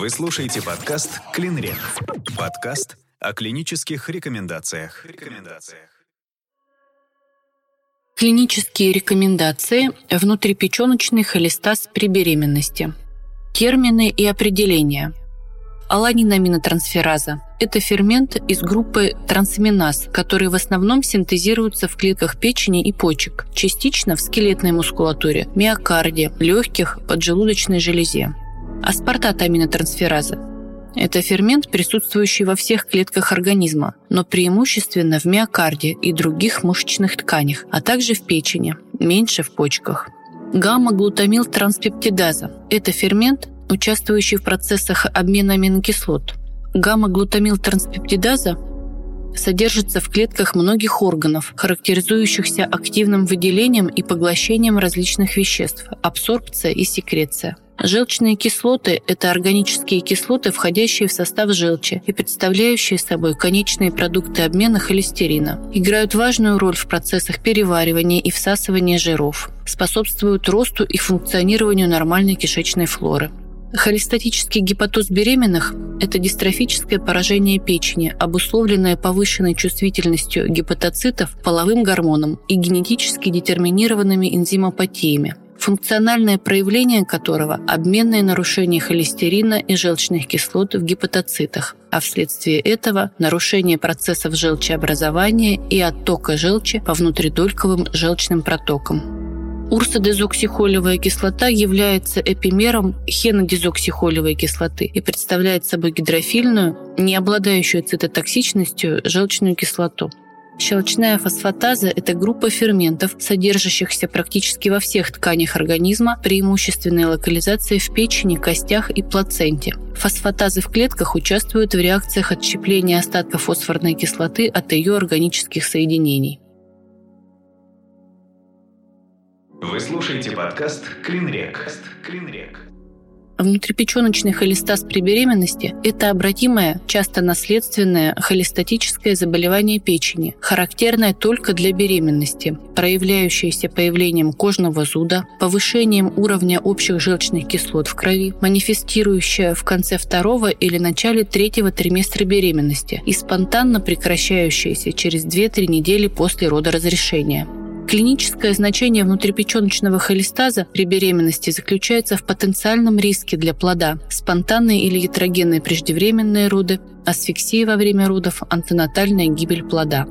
Вы слушаете подкаст «Клинрек». Подкаст о клинических рекомендациях. рекомендациях. Клинические рекомендации внутрипеченочный холестаз при беременности. Термины и определения. Аланинаминотрансфераза – это фермент из группы трансаминаз, которые в основном синтезируются в клетках печени и почек, частично в скелетной мускулатуре, миокарде, легких, поджелудочной железе. Аспартат аминотрансфераза – это фермент, присутствующий во всех клетках организма, но преимущественно в миокарде и других мышечных тканях, а также в печени, меньше в почках. Гамма-глутамил транспептидаза – это фермент, участвующий в процессах обмена аминокислот. Гамма-глутамил транспептидаза содержится в клетках многих органов, характеризующихся активным выделением и поглощением различных веществ, абсорбция и секреция. Желчные кислоты – это органические кислоты, входящие в состав желчи и представляющие собой конечные продукты обмена холестерина. Играют важную роль в процессах переваривания и всасывания жиров. Способствуют росту и функционированию нормальной кишечной флоры. Холестатический гепатоз беременных – это дистрофическое поражение печени, обусловленное повышенной чувствительностью гепатоцитов половым гормонам и генетически детерминированными энзимопатиями функциональное проявление которого – обменное нарушение холестерина и желчных кислот в гепатоцитах, а вследствие этого – нарушение процессов желчеобразования и оттока желчи по внутридольковым желчным протокам. Урсодезоксихолевая кислота является эпимером хенодезоксихолевой кислоты и представляет собой гидрофильную, не обладающую цитотоксичностью желчную кислоту. Щелочная фосфатаза – это группа ферментов, содержащихся практически во всех тканях организма, преимущественной локализации в печени, костях и плаценте. Фосфатазы в клетках участвуют в реакциях отщепления остатков фосфорной кислоты от ее органических соединений. Вы слушаете подкаст «Клинрек». «Клинрек». Внутрипеченочный холестаз при беременности – это обратимое, часто наследственное холестатическое заболевание печени, характерное только для беременности, проявляющееся появлением кожного зуда, повышением уровня общих желчных кислот в крови, манифестирующее в конце второго или начале третьего триместра беременности и спонтанно прекращающееся через 2-3 недели после родоразрешения. Клиническое значение внутрипеченочного холестаза при беременности заключается в потенциальном риске для плода, спонтанные или ятрогенные преждевременные роды, асфиксия во время родов, антенатальная гибель плода.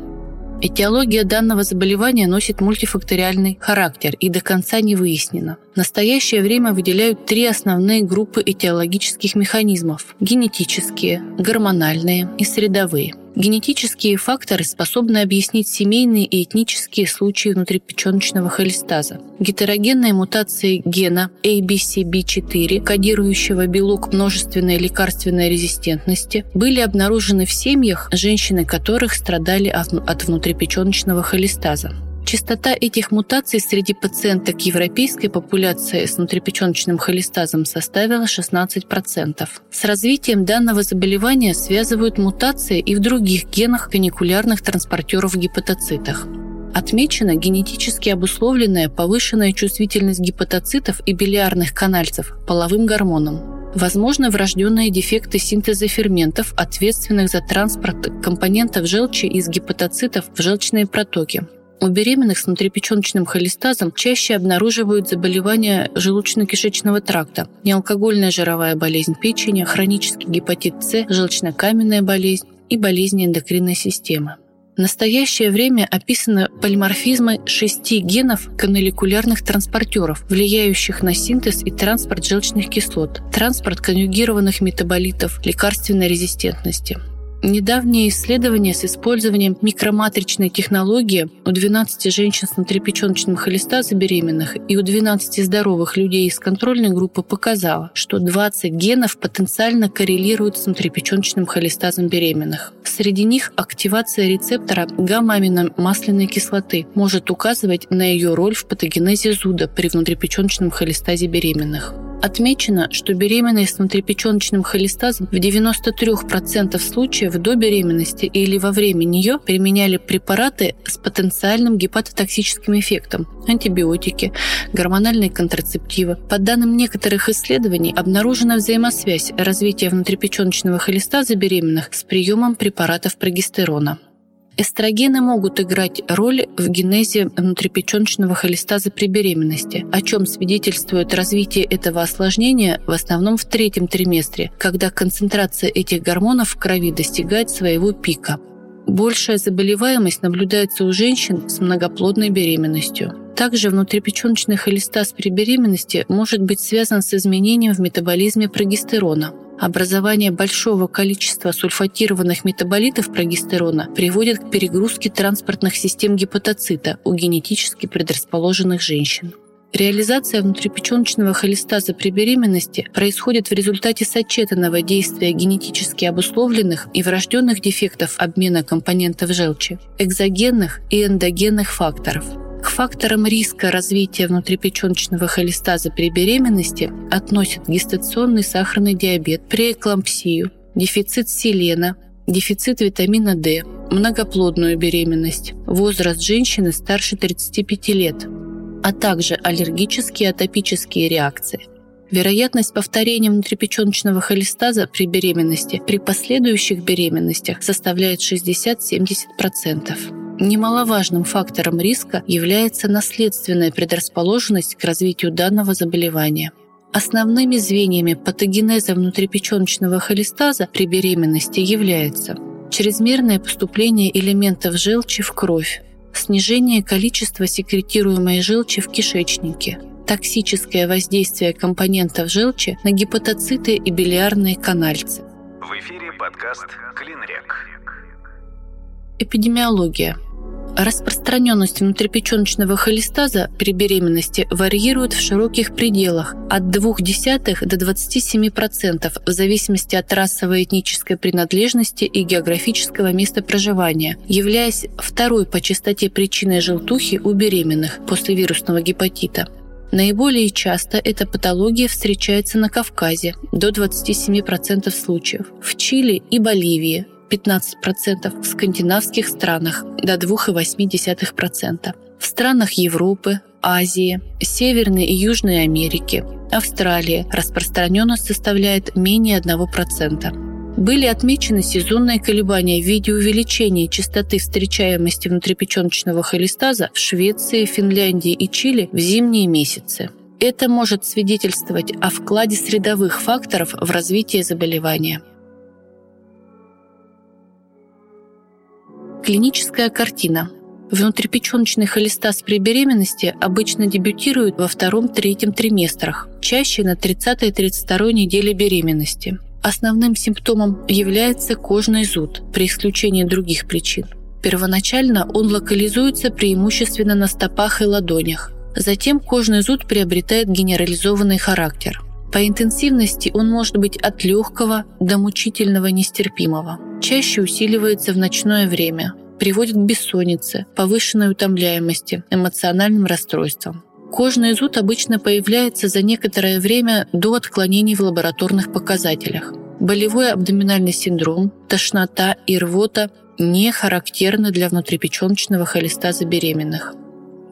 Этиология данного заболевания носит мультифакториальный характер и до конца не выяснена. В настоящее время выделяют три основные группы этиологических механизмов – генетические, гормональные и средовые – Генетические факторы способны объяснить семейные и этнические случаи внутрипеченочного холестаза. Гетерогенные мутации гена ABCB4, кодирующего белок множественной лекарственной резистентности, были обнаружены в семьях, женщины которых страдали от внутрипеченочного холестаза. Частота этих мутаций среди пациенток европейской популяции с внутрипеченочным холестазом составила 16%. С развитием данного заболевания связывают мутации и в других генах каникулярных транспортеров в гепатоцитах. Отмечена генетически обусловленная повышенная чувствительность гепатоцитов и билиарных канальцев половым гормонам. Возможно врожденные дефекты синтеза ферментов, ответственных за транспорт компонентов желчи из гепатоцитов в желчные протоки, у беременных с внутрипеченочным холестазом чаще обнаруживают заболевания желудочно-кишечного тракта, неалкогольная жировая болезнь печени, хронический гепатит С, желчно-каменная болезнь и болезни эндокринной системы. В настоящее время описаны полиморфизмы шести генов каналикулярных транспортеров, влияющих на синтез и транспорт желчных кислот, транспорт конъюгированных метаболитов, лекарственной резистентности – Недавние исследования с использованием микроматричной технологии у 12 женщин с внутрипеченочным холестазом беременных и у 12 здоровых людей из контрольной группы показало, что 20 генов потенциально коррелируют с внутрипеченочным холестазом беременных. Среди них активация рецептора гамма-аминомасляной кислоты может указывать на ее роль в патогенезе зуда при внутрипеченочном холестазе беременных. Отмечено, что беременные с внутрипеченочным холестазом в 93% случаев до беременности или во время нее применяли препараты с потенциальным гепатотоксическим эффектом, антибиотики, гормональные контрацептивы. По данным некоторых исследований, обнаружена взаимосвязь развития внутрипеченочного холестаза беременных с приемом препаратов прогестерона. Эстрогены могут играть роль в генезе внутрипеченочного холестаза при беременности, о чем свидетельствует развитие этого осложнения в основном в третьем триместре, когда концентрация этих гормонов в крови достигает своего пика. Большая заболеваемость наблюдается у женщин с многоплодной беременностью. Также внутрипеченочный холестаз при беременности может быть связан с изменением в метаболизме прогестерона – Образование большого количества сульфатированных метаболитов прогестерона приводит к перегрузке транспортных систем гепатоцита у генетически предрасположенных женщин. Реализация внутрипеченочного холестаза при беременности происходит в результате сочетанного действия генетически обусловленных и врожденных дефектов обмена компонентов желчи, экзогенных и эндогенных факторов – к факторам риска развития внутрипеченочного холестаза при беременности относят гестационный сахарный диабет, преэклампсию, дефицит селена, дефицит витамина D, многоплодную беременность, возраст женщины старше 35 лет, а также аллергические атопические реакции. Вероятность повторения внутрипеченочного холестаза при беременности при последующих беременностях составляет 60-70%. Немаловажным фактором риска является наследственная предрасположенность к развитию данного заболевания. Основными звеньями патогенеза внутрипеченочного холестаза при беременности являются чрезмерное поступление элементов желчи в кровь, снижение количества секретируемой желчи в кишечнике, токсическое воздействие компонентов желчи на гепатоциты и билиарные канальцы. В эфире подкаст «Клинрек». Эпидемиология – Распространенность внутрипеченочного холестаза при беременности варьирует в широких пределах от 0,2 до 27% в зависимости от расовой этнической принадлежности и географического места проживания, являясь второй по частоте причиной желтухи у беременных после вирусного гепатита. Наиболее часто эта патология встречается на Кавказе до 27% случаев, в Чили и Боливии 15%, в скандинавских странах до 2,8%, в странах Европы, Азии, Северной и Южной Америки, Австралии распространенность составляет менее 1%. Были отмечены сезонные колебания в виде увеличения частоты встречаемости внутрипеченочного холестаза в Швеции, Финляндии и Чили в зимние месяцы. Это может свидетельствовать о вкладе средовых факторов в развитие заболевания. Клиническая картина. Внутрипеченочный холестаз при беременности обычно дебютирует во втором-третьем триместрах, чаще на 30-32 неделе беременности. Основным симптомом является кожный зуд, при исключении других причин. Первоначально он локализуется преимущественно на стопах и ладонях. Затем кожный зуд приобретает генерализованный характер. По интенсивности он может быть от легкого до мучительного нестерпимого. Чаще усиливается в ночное время, приводит к бессоннице, повышенной утомляемости, эмоциональным расстройствам. Кожный зуд обычно появляется за некоторое время до отклонений в лабораторных показателях. Болевой абдоминальный синдром, тошнота и рвота не характерны для внутрипеченочного холестаза беременных.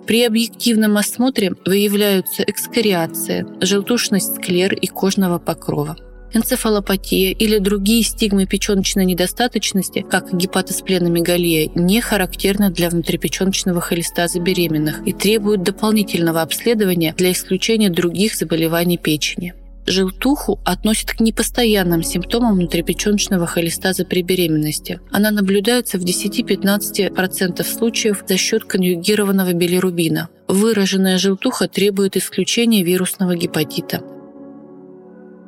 При объективном осмотре выявляются экскориация, желтушность склер и кожного покрова. Энцефалопатия или другие стигмы печеночной недостаточности, как гепатоспленомегалия, не характерны для внутрипеченочного холестаза беременных и требуют дополнительного обследования для исключения других заболеваний печени. Желтуху относят к непостоянным симптомам внутрипеченочного холестаза при беременности. Она наблюдается в 10-15% случаев за счет конъюгированного билирубина. Выраженная желтуха требует исключения вирусного гепатита.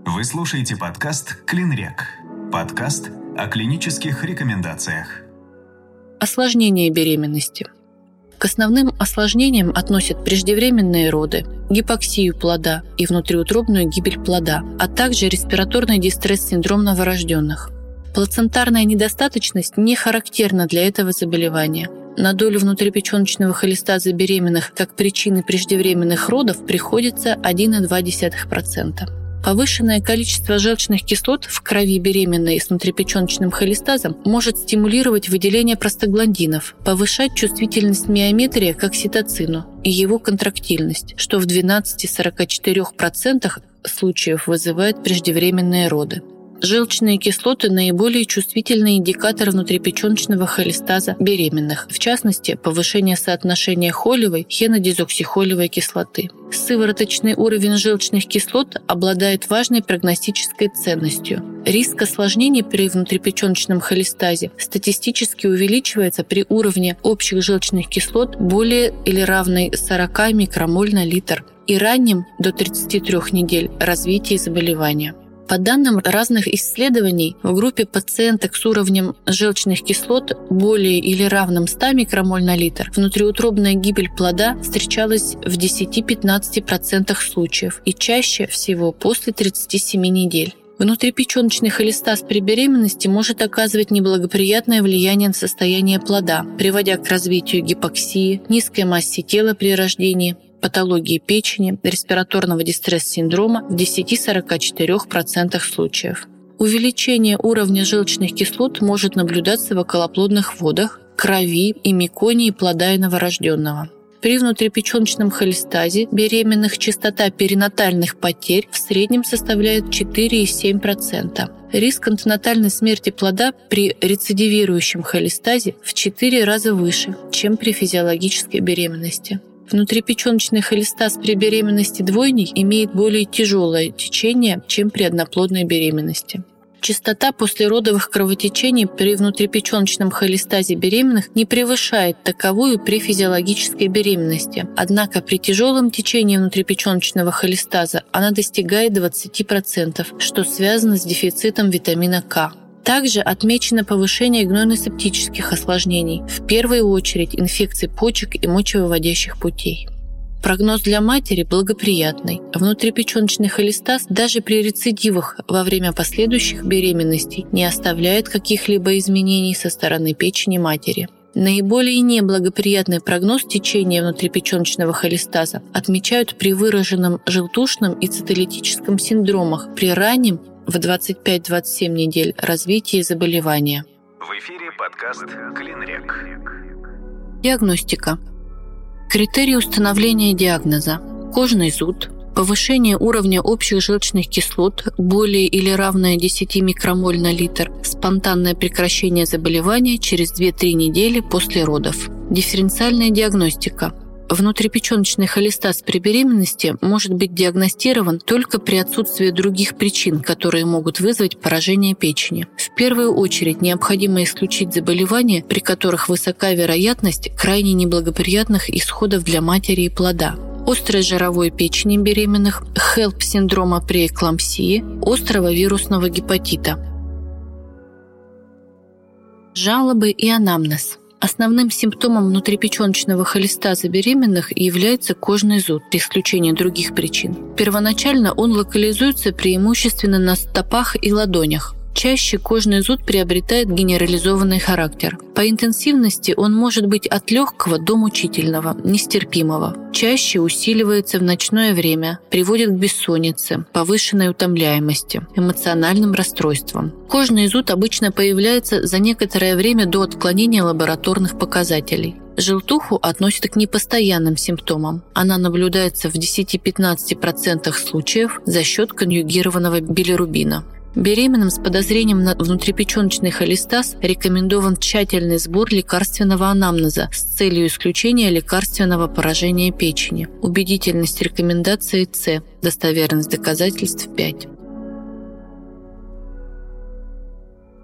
Вы слушаете подкаст «Клинрек». Подкаст о клинических рекомендациях. Осложнение беременности – к основным осложнениям относят преждевременные роды, гипоксию плода и внутриутробную гибель плода, а также респираторный дистресс-синдром новорожденных. Плацентарная недостаточность не характерна для этого заболевания. на долю внутрипеченочного холестаза беременных как причины преждевременных родов приходится 1,2%. Повышенное количество желчных кислот в крови беременной с внутрипеченочным холестазом может стимулировать выделение простагландинов, повышать чувствительность миометрия к окситоцину и его контрактильность, что в 12-44% случаев вызывает преждевременные роды. Желчные кислоты – наиболее чувствительный индикатор внутрипеченочного холестаза беременных, в частности, повышение соотношения холевой хенодизоксихолевой кислоты. Сывороточный уровень желчных кислот обладает важной прогностической ценностью. Риск осложнений при внутрипеченочном холестазе статистически увеличивается при уровне общих желчных кислот более или равной 40 микромоль на литр и раннем до 33 недель развития заболевания. По данным разных исследований, в группе пациенток с уровнем желчных кислот более или равным 100 микромоль на литр внутриутробная гибель плода встречалась в 10-15% случаев и чаще всего после 37 недель. Внутрипеченочный холестаз при беременности может оказывать неблагоприятное влияние на состояние плода, приводя к развитию гипоксии, низкой массе тела при рождении, патологии печени, респираторного дистресс-синдрома в 10-44% случаев. Увеличение уровня желчных кислот может наблюдаться в околоплодных водах, крови и меконии плода и новорожденного. При внутрипеченочном холестазе беременных частота перинатальных потерь в среднем составляет 4,7%. Риск антенатальной смерти плода при рецидивирующем холестазе в 4 раза выше, чем при физиологической беременности. Внутрипеченочный холестаз при беременности двойней имеет более тяжелое течение, чем при одноплодной беременности. Частота послеродовых кровотечений при внутрипеченочном холестазе беременных не превышает таковую при физиологической беременности. Однако при тяжелом течении внутрипеченочного холестаза она достигает 20%, что связано с дефицитом витамина К. Также отмечено повышение гнойно-септических осложнений, в первую очередь инфекций почек и мочевыводящих путей. Прогноз для матери благоприятный. Внутрипеченочный холестаз даже при рецидивах во время последующих беременностей не оставляет каких-либо изменений со стороны печени матери. Наиболее неблагоприятный прогноз течения внутрипеченочного холестаза отмечают при выраженном желтушном и цитолитическом синдромах при раннем в 25-27 недель развития заболевания. В эфире подкаст «Клинрек». Диагностика. Критерии установления диагноза. Кожный зуд, повышение уровня общих желчных кислот более или равное 10 микромоль на литр, спонтанное прекращение заболевания через 2-3 недели после родов. Дифференциальная диагностика – Внутрипеченочный холестаз при беременности может быть диагностирован только при отсутствии других причин, которые могут вызвать поражение печени. В первую очередь необходимо исключить заболевания, при которых высока вероятность крайне неблагоприятных исходов для матери и плода острой жировой печени беременных, HELP-синдрома при эклампсии, острого вирусного гепатита. Жалобы и анамнез – Основным симптомом внутрипеченочного холестаза беременных является кожный зуд, при исключении других причин. Первоначально он локализуется преимущественно на стопах и ладонях. Чаще кожный зуд приобретает генерализованный характер. По интенсивности он может быть от легкого до мучительного, нестерпимого. Чаще усиливается в ночное время, приводит к бессоннице, повышенной утомляемости, эмоциональным расстройствам. Кожный зуд обычно появляется за некоторое время до отклонения лабораторных показателей. Желтуху относят к непостоянным симптомам. Она наблюдается в 10-15% случаев за счет конъюгированного билирубина. Беременным с подозрением на внутрипеченочный холестаз рекомендован тщательный сбор лекарственного анамнеза с целью исключения лекарственного поражения печени. Убедительность рекомендации С. Достоверность доказательств 5.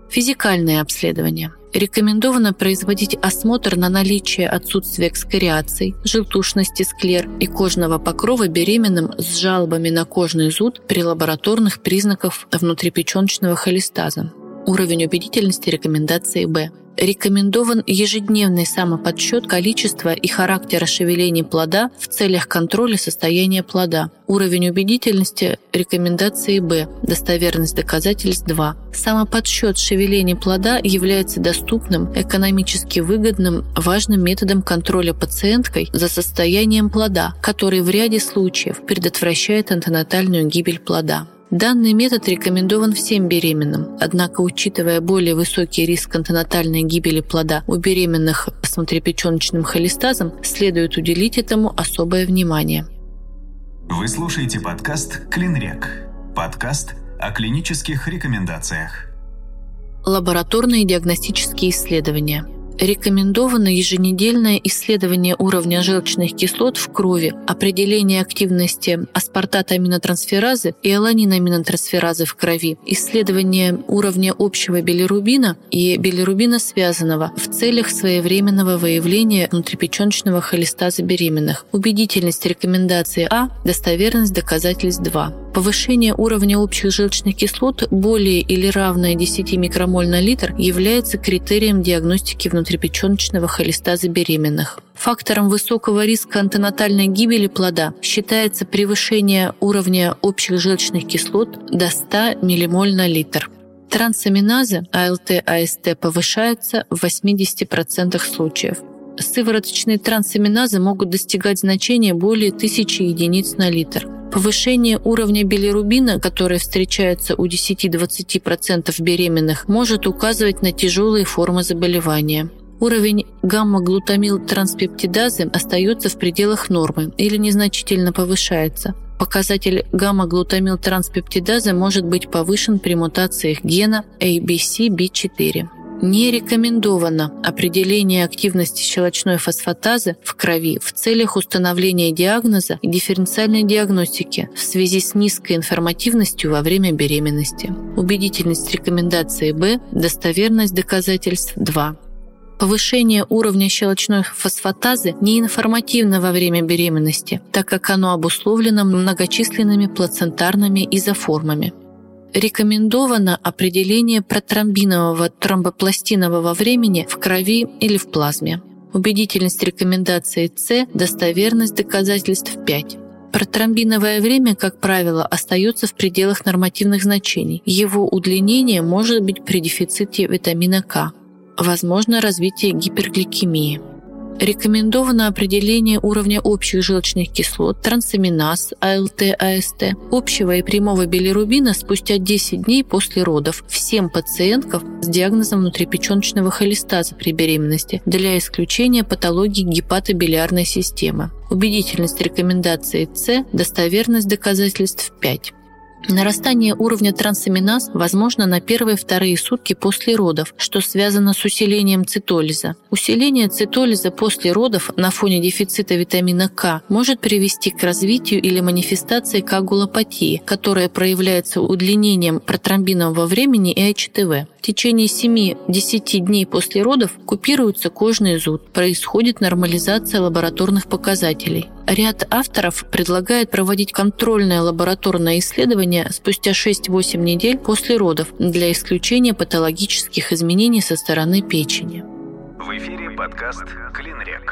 Физикальное обследование – Рекомендовано производить осмотр на наличие отсутствия экскориаций, желтушности склер и кожного покрова беременным с жалобами на кожный зуд при лабораторных признаках внутрипеченочного холестаза. Уровень убедительности рекомендации Б. Рекомендован ежедневный самоподсчет количества и характера шевелений плода в целях контроля состояния плода. Уровень убедительности рекомендации Б. Достоверность доказательств 2. Самоподсчет шевелений плода является доступным, экономически выгодным, важным методом контроля пациенткой за состоянием плода, который в ряде случаев предотвращает антенатальную гибель плода. Данный метод рекомендован всем беременным, однако, учитывая более высокий риск антенатальной гибели плода у беременных с внутрипеченочным холестазом, следует уделить этому особое внимание. Вы слушаете подкаст «Клинрек». Подкаст о клинических рекомендациях. Лабораторные диагностические исследования – Рекомендовано еженедельное исследование уровня желчных кислот в крови, определение активности аспартат-аминотрансферазы и аланин-аминотрансферазы в крови, исследование уровня общего билирубина и билирубина связанного в целях своевременного выявления внутрипеченочного холестаза беременных, убедительность рекомендации А, достоверность доказательств 2 повышение уровня общих желчных кислот более или равное 10 микромоль на литр является критерием диагностики внутрипеченочного холестаза беременных. Фактором высокого риска антенатальной гибели плода считается превышение уровня общих желчных кислот до 100 ммоль на литр. Трансаминазы АЛТ, АСТ повышаются в 80% случаев. Сывороточные трансаминазы могут достигать значения более 1000 единиц на литр. Повышение уровня билирубина, которое встречается у 10-20% беременных, может указывать на тяжелые формы заболевания. Уровень гамма-глутамил-транспептидазы остается в пределах нормы или незначительно повышается. Показатель гамма-глутамил-транспептидазы может быть повышен при мутациях гена ABCB4. Не рекомендовано определение активности щелочной фосфатазы в крови в целях установления диагноза и дифференциальной диагностики в связи с низкой информативностью во время беременности. Убедительность рекомендации Б, достоверность доказательств 2. Повышение уровня щелочной фосфатазы неинформативно во время беременности, так как оно обусловлено многочисленными плацентарными изоформами рекомендовано определение протромбинового тромбопластинового времени в крови или в плазме. Убедительность рекомендации С, достоверность доказательств 5. Протромбиновое время, как правило, остается в пределах нормативных значений. Его удлинение может быть при дефиците витамина К. Возможно развитие гипергликемии. Рекомендовано определение уровня общих желчных кислот, трансаминаз, АЛТ, АСТ, общего и прямого билирубина спустя 10 дней после родов всем пациенткам с диагнозом внутрипеченочного холестаза при беременности для исключения патологии гепатобилиарной системы. Убедительность рекомендации С, достоверность доказательств 5. Нарастание уровня трансаминаз возможно на первые-вторые сутки после родов, что связано с усилением цитолиза. Усиление цитолиза после родов на фоне дефицита витамина К может привести к развитию или манифестации коагулопатии, которая проявляется удлинением протромбинового времени и АЧТВ. В течение 7-10 дней после родов купируется кожный зуд, происходит нормализация лабораторных показателей. Ряд авторов предлагает проводить контрольное лабораторное исследование спустя 6-8 недель после родов для исключения патологических изменений со стороны печени. В эфире подкаст «Клинрек».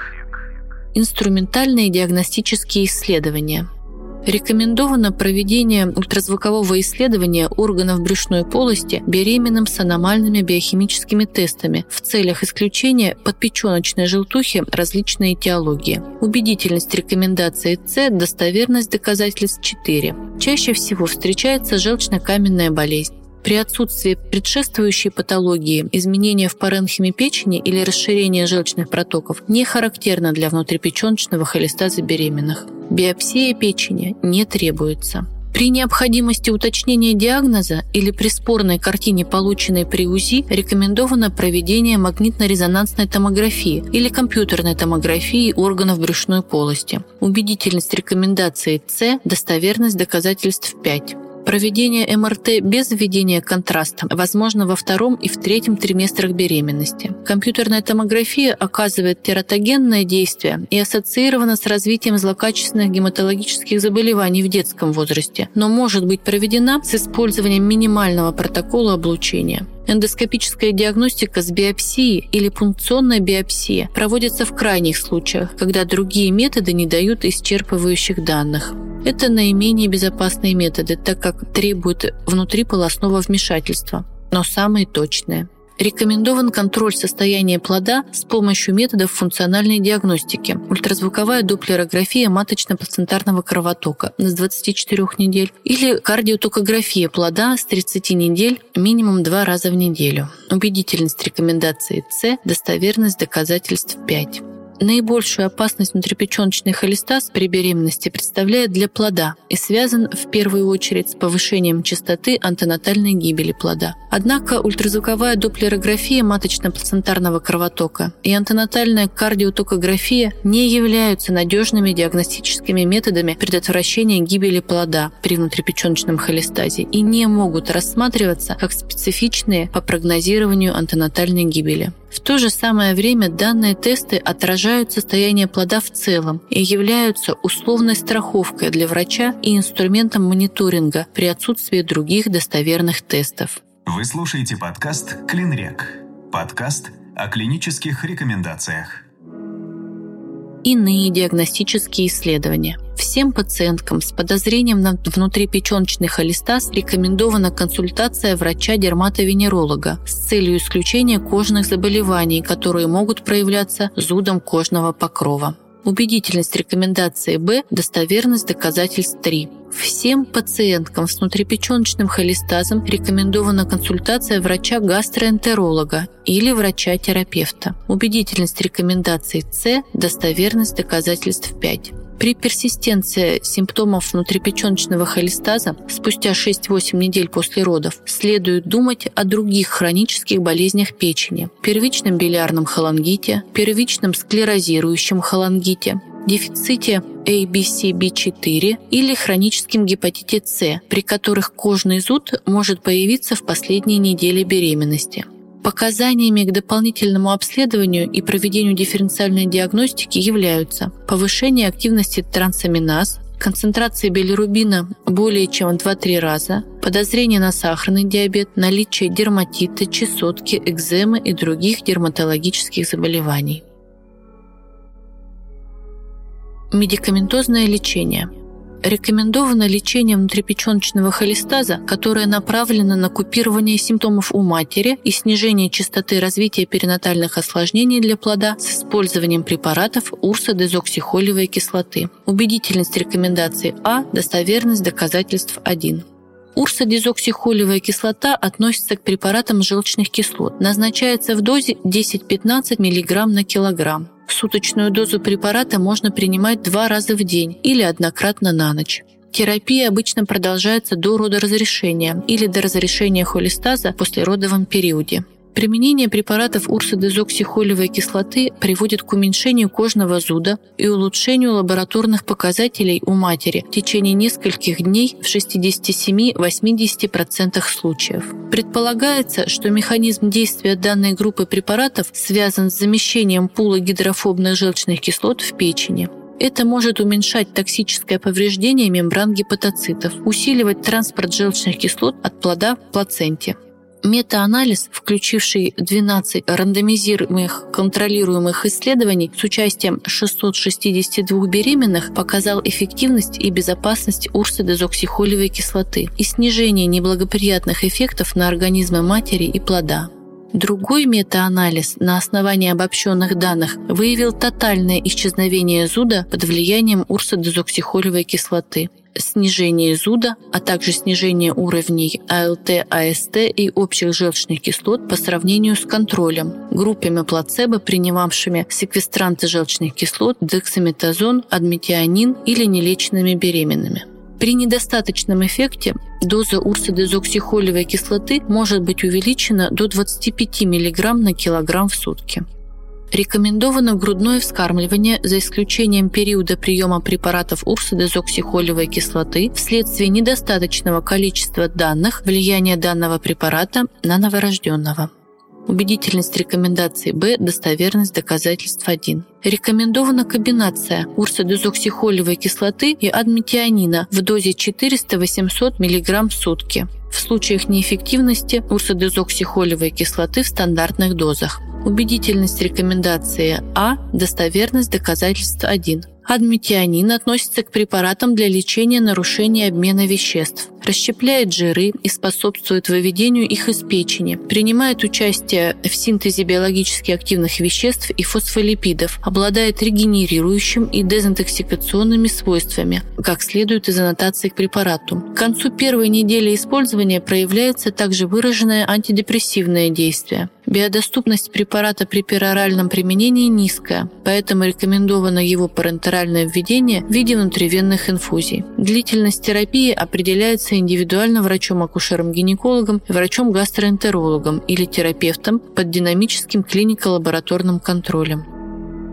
Инструментальные диагностические исследования – Рекомендовано проведение ультразвукового исследования органов брюшной полости беременным с аномальными биохимическими тестами в целях исключения подпеченочной желтухи различной этиологии. Убедительность рекомендации С, достоверность доказательств 4. Чаще всего встречается желчно-каменная болезнь. При отсутствии предшествующей патологии изменения в паренхиме печени или расширение желчных протоков не характерно для внутрипеченочного холестаза беременных. Биопсия печени не требуется. При необходимости уточнения диагноза или при спорной картине, полученной при УЗИ, рекомендовано проведение магнитно-резонансной томографии или компьютерной томографии органов брюшной полости. Убедительность рекомендации С, достоверность доказательств 5. Проведение МРТ без введения контраста возможно во втором и в третьем триместрах беременности. Компьютерная томография оказывает тератогенное действие и ассоциирована с развитием злокачественных гематологических заболеваний в детском возрасте, но может быть проведена с использованием минимального протокола облучения. Эндоскопическая диагностика с биопсией или пункционная биопсия проводится в крайних случаях, когда другие методы не дают исчерпывающих данных. Это наименее безопасные методы, так как требуют внутриполосного вмешательства, но самые точные. Рекомендован контроль состояния плода с помощью методов функциональной диагностики. Ультразвуковая доплерография маточно-плацентарного кровотока с 24 недель или кардиотокография плода с 30 недель минимум два раза в неделю. Убедительность рекомендации С, достоверность доказательств 5. Наибольшую опасность внутрипеченочный холестаз при беременности представляет для плода и связан в первую очередь с повышением частоты антенатальной гибели плода. Однако ультразвуковая доплерография маточно-плацентарного кровотока и антенатальная кардиотокография не являются надежными диагностическими методами предотвращения гибели плода при внутрипеченочном холестазе и не могут рассматриваться как специфичные по прогнозированию антенатальной гибели. В то же самое время данные тесты отражают состояние плода в целом и являются условной страховкой для врача и инструментом мониторинга при отсутствии других достоверных тестов. Вы слушаете подкаст «Клинрек». Подкаст о клинических рекомендациях иные диагностические исследования. Всем пациенткам с подозрением на внутрипеченочный холестаз рекомендована консультация врача-дерматовенеролога с целью исключения кожных заболеваний, которые могут проявляться зудом кожного покрова. Убедительность рекомендации Б, достоверность доказательств 3. Всем пациенткам с внутрипеченочным холестазом рекомендована консультация врача-гастроэнтеролога или врача-терапевта. Убедительность рекомендаций С, достоверность доказательств 5. При персистенции симптомов внутрипеченочного холестаза спустя 6-8 недель после родов следует думать о других хронических болезнях печени, первичном билиарном холангите, первичном склерозирующем холангите, дефиците ABCB4 или хроническим гепатите С, при которых кожный зуд может появиться в последние недели беременности. Показаниями к дополнительному обследованию и проведению дифференциальной диагностики являются повышение активности трансаминаз, концентрация билирубина более чем в 2-3 раза, подозрение на сахарный диабет, наличие дерматита, чесотки, экземы и других дерматологических заболеваний. Медикаментозное лечение – рекомендовано лечение внутрипеченочного холестаза, которое направлено на купирование симптомов у матери и снижение частоты развития перинатальных осложнений для плода с использованием препаратов урсодезоксихолевой кислоты. Убедительность рекомендаций А, достоверность доказательств 1. Урсодезоксихолевая кислота относится к препаратам желчных кислот. Назначается в дозе 10-15 мг на килограмм. Суточную дозу препарата можно принимать два раза в день или однократно на ночь. Терапия обычно продолжается до родоразрешения или до разрешения холестаза после родовом периоде. Применение препаратов урсодезоксихолевой кислоты приводит к уменьшению кожного зуда и улучшению лабораторных показателей у матери в течение нескольких дней в 67-80% случаев. Предполагается, что механизм действия данной группы препаратов связан с замещением пула гидрофобных желчных кислот в печени. Это может уменьшать токсическое повреждение мембран гепатоцитов, усиливать транспорт желчных кислот от плода в плаценте. Метаанализ, включивший 12 рандомизируемых контролируемых исследований с участием 662 беременных, показал эффективность и безопасность урсодезоксихолевой кислоты и снижение неблагоприятных эффектов на организмы матери и плода. Другой метаанализ на основании обобщенных данных выявил тотальное исчезновение зуда под влиянием урсодезоксихолевой кислоты – снижение зуда, а также снижение уровней АЛТ, АСТ и общих желчных кислот по сравнению с контролем, группами плацебо, принимавшими секвестранты желчных кислот, дексаметазон, адметионин или нелеченными беременными. При недостаточном эффекте доза урсодезоксихолевой кислоты может быть увеличена до 25 мг на килограмм в сутки. Рекомендовано грудное вскармливание за исключением периода приема препаратов урсодезоксихолевой кислоты вследствие недостаточного количества данных влияния данного препарата на новорожденного. Убедительность рекомендации Б, достоверность доказательств 1. Рекомендована комбинация урсодезоксихолевой кислоты и адметионина в дозе 400-800 мг в сутки. Случаях неэффективности урсодезоксихолевой кислоты в стандартных дозах. Убедительность рекомендации А, достоверность доказательств 1. Адметионин относится к препаратам для лечения нарушения обмена веществ, расщепляет жиры и способствует выведению их из печени, принимает участие в синтезе биологически активных веществ и фосфолипидов, обладает регенерирующим и дезинтоксикационными свойствами, как следует из аннотации к препарату. К концу первой недели использования проявляется также выраженное антидепрессивное действие. Биодоступность препарата при пероральном применении низкая, поэтому рекомендовано его парентеральное введение в виде внутривенных инфузий. Длительность терапии определяется индивидуально врачом-акушером-гинекологом, врачом-гастроэнтерологом или терапевтом под динамическим клинико-лабораторным контролем.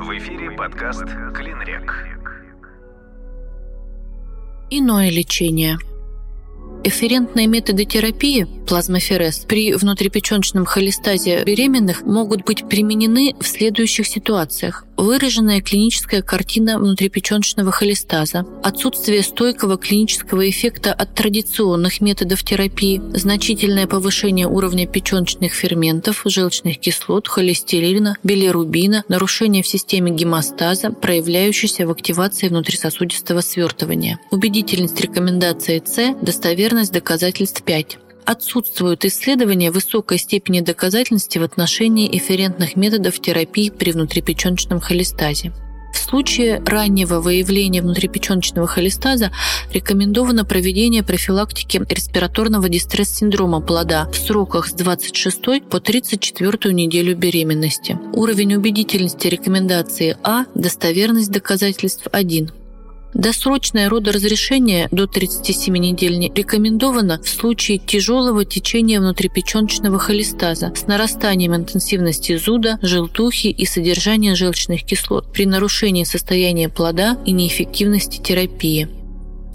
В эфире подкаст «Клинрек». Иное лечение – Эферентные методы терапии, плазмоферез, при внутрипеченочном холестазе беременных могут быть применены в следующих ситуациях. Выраженная клиническая картина внутрипеченочного холестаза, отсутствие стойкого клинического эффекта от традиционных методов терапии, значительное повышение уровня печеночных ферментов, желчных кислот, холестерина, билирубина, нарушение в системе гемостаза, проявляющееся в активации внутрисосудистого свертывания. Убедительность рекомендации С, достоверность доказательств 5 отсутствуют исследования высокой степени доказательности в отношении эферентных методов терапии при внутрипеченочном холестазе. В случае раннего выявления внутрипеченочного холестаза рекомендовано проведение профилактики респираторного дистресс-синдрома плода в сроках с 26 по 34 неделю беременности. Уровень убедительности рекомендации А, достоверность доказательств 1. Досрочное родоразрешение до 37 недель не рекомендовано в случае тяжелого течения внутрипеченочного холестаза с нарастанием интенсивности зуда, желтухи и содержания желчных кислот при нарушении состояния плода и неэффективности терапии.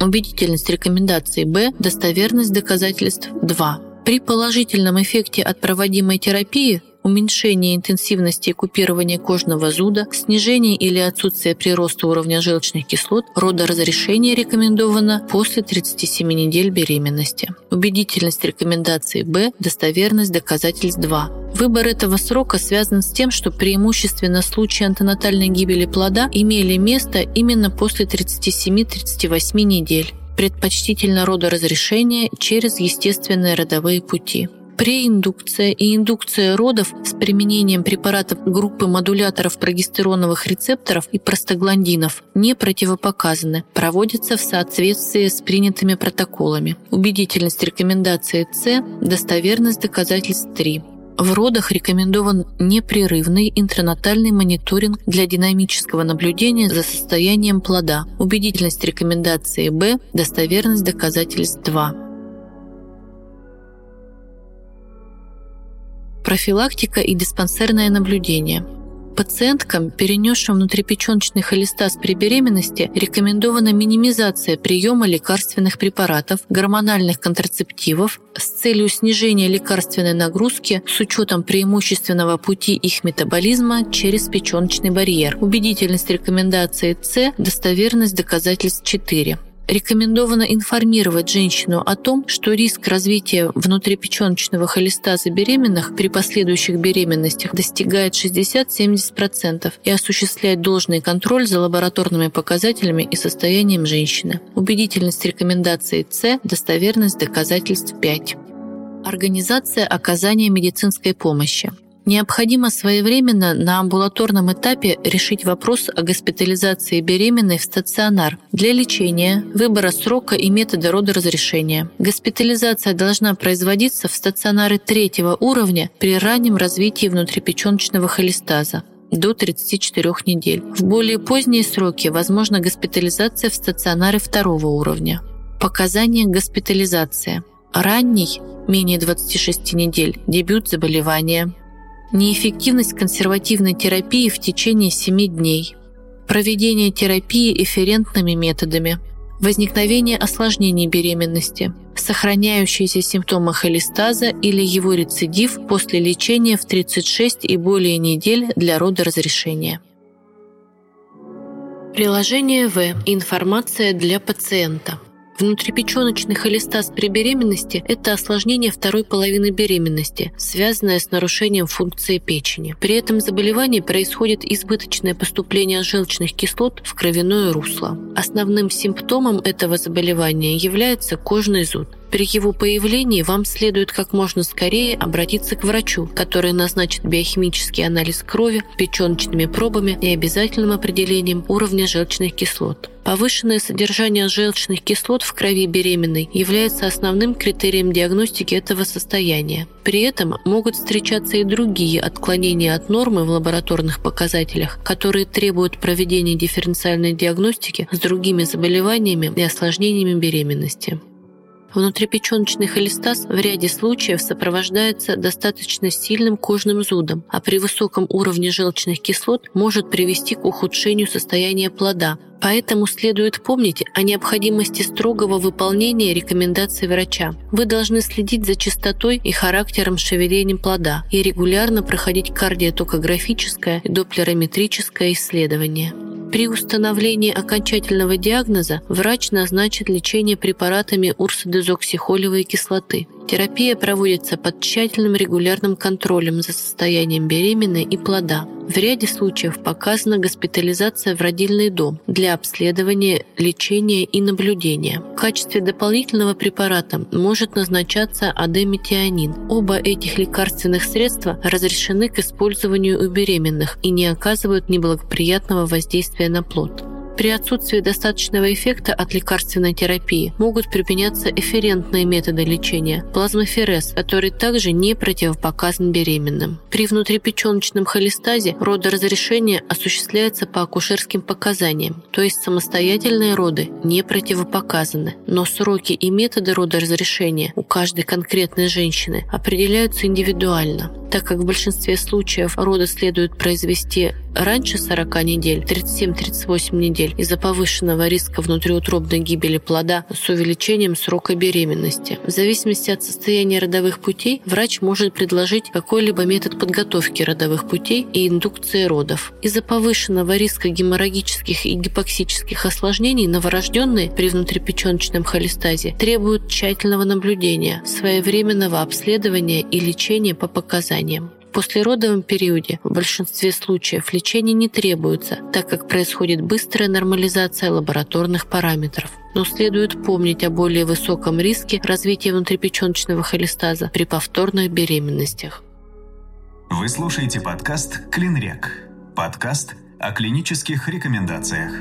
Убедительность рекомендации Б, достоверность доказательств 2. При положительном эффекте от проводимой терапии уменьшение интенсивности купирования кожного зуда, снижение или отсутствие прироста уровня желчных кислот, родоразрешение рекомендовано после 37 недель беременности. Убедительность рекомендации Б, достоверность доказательств 2. Выбор этого срока связан с тем, что преимущественно случаи антенатальной гибели плода имели место именно после 37-38 недель предпочтительно родоразрешение через естественные родовые пути. Преиндукция и индукция родов с применением препаратов группы модуляторов прогестероновых рецепторов и простагландинов не противопоказаны, проводятся в соответствии с принятыми протоколами. Убедительность рекомендации С, достоверность доказательств 3. В родах рекомендован непрерывный интранатальный мониторинг для динамического наблюдения за состоянием плода. Убедительность рекомендации Б, достоверность доказательств 2. Профилактика и диспансерное наблюдение. Пациенткам, перенесшим внутрипеченочный холестаз при беременности, рекомендована минимизация приема лекарственных препаратов, гормональных контрацептивов с целью снижения лекарственной нагрузки с учетом преимущественного пути их метаболизма через печеночный барьер. Убедительность рекомендации С, достоверность доказательств 4. Рекомендовано информировать женщину о том, что риск развития внутрипеченочного холестаза беременных при последующих беременностях достигает 60-70% и осуществлять должный контроль за лабораторными показателями и состоянием женщины. Убедительность рекомендации С, достоверность доказательств 5. Организация оказания медицинской помощи. Необходимо своевременно на амбулаторном этапе решить вопрос о госпитализации беременной в стационар для лечения, выбора срока и метода родоразрешения. Госпитализация должна производиться в стационары третьего уровня при раннем развитии внутрипеченочного холестаза до 34 недель. В более поздние сроки возможна госпитализация в стационары второго уровня. Показания госпитализации. Ранний, менее 26 недель, дебют заболевания, неэффективность консервативной терапии в течение 7 дней, проведение терапии эферентными методами, возникновение осложнений беременности, сохраняющиеся симптомы холестаза или его рецидив после лечения в 36 и более недель для родоразрешения. Приложение В. Информация для пациента. Внутрипеченочный холестаз при беременности – это осложнение второй половины беременности, связанное с нарушением функции печени. При этом заболевании происходит избыточное поступление желчных кислот в кровяное русло. Основным симптомом этого заболевания является кожный зуд. При его появлении вам следует как можно скорее обратиться к врачу, который назначит биохимический анализ крови печеночными пробами и обязательным определением уровня желчных кислот. Повышенное содержание желчных кислот в крови беременной является основным критерием диагностики этого состояния. При этом могут встречаться и другие отклонения от нормы в лабораторных показателях, которые требуют проведения дифференциальной диагностики с другими заболеваниями и осложнениями беременности. Внутрипеченочный холестаз в ряде случаев сопровождается достаточно сильным кожным зудом, а при высоком уровне желчных кислот может привести к ухудшению состояния плода. Поэтому следует помнить о необходимости строгого выполнения рекомендаций врача. Вы должны следить за частотой и характером шевеления плода и регулярно проходить кардиотокографическое и доплерометрическое исследование. При установлении окончательного диагноза врач назначит лечение препаратами урсодезоксихолевой кислоты. Терапия проводится под тщательным регулярным контролем за состоянием беременной и плода. В ряде случаев показана госпитализация в родильный дом для обследования, лечения и наблюдения. В качестве дополнительного препарата может назначаться адеметионин. Оба этих лекарственных средства разрешены к использованию у беременных и не оказывают неблагоприятного воздействия на плод. При отсутствии достаточного эффекта от лекарственной терапии могут применяться эферентные методы лечения, плазмоферез, который также не противопоказан беременным. При внутрипеченочном холестазе родоразрешение осуществляется по акушерским показаниям, то есть самостоятельные роды не противопоказаны, но сроки и методы родоразрешения у каждой конкретной женщины определяются индивидуально так как в большинстве случаев роды следует произвести раньше 40 недель, 37-38 недель, из-за повышенного риска внутриутробной гибели плода с увеличением срока беременности. В зависимости от состояния родовых путей, врач может предложить какой-либо метод подготовки родовых путей и индукции родов. Из-за повышенного риска геморрагических и гипоксических осложнений новорожденные при внутрипеченочном холестазе требуют тщательного наблюдения, своевременного обследования и лечения по показаниям послеродовом периоде в большинстве случаев лечение не требуется, так как происходит быстрая нормализация лабораторных параметров. Но следует помнить о более высоком риске развития внутрипеченочного холестаза при повторных беременностях. Вы слушаете подкаст «Клинрек». Подкаст о клинических рекомендациях.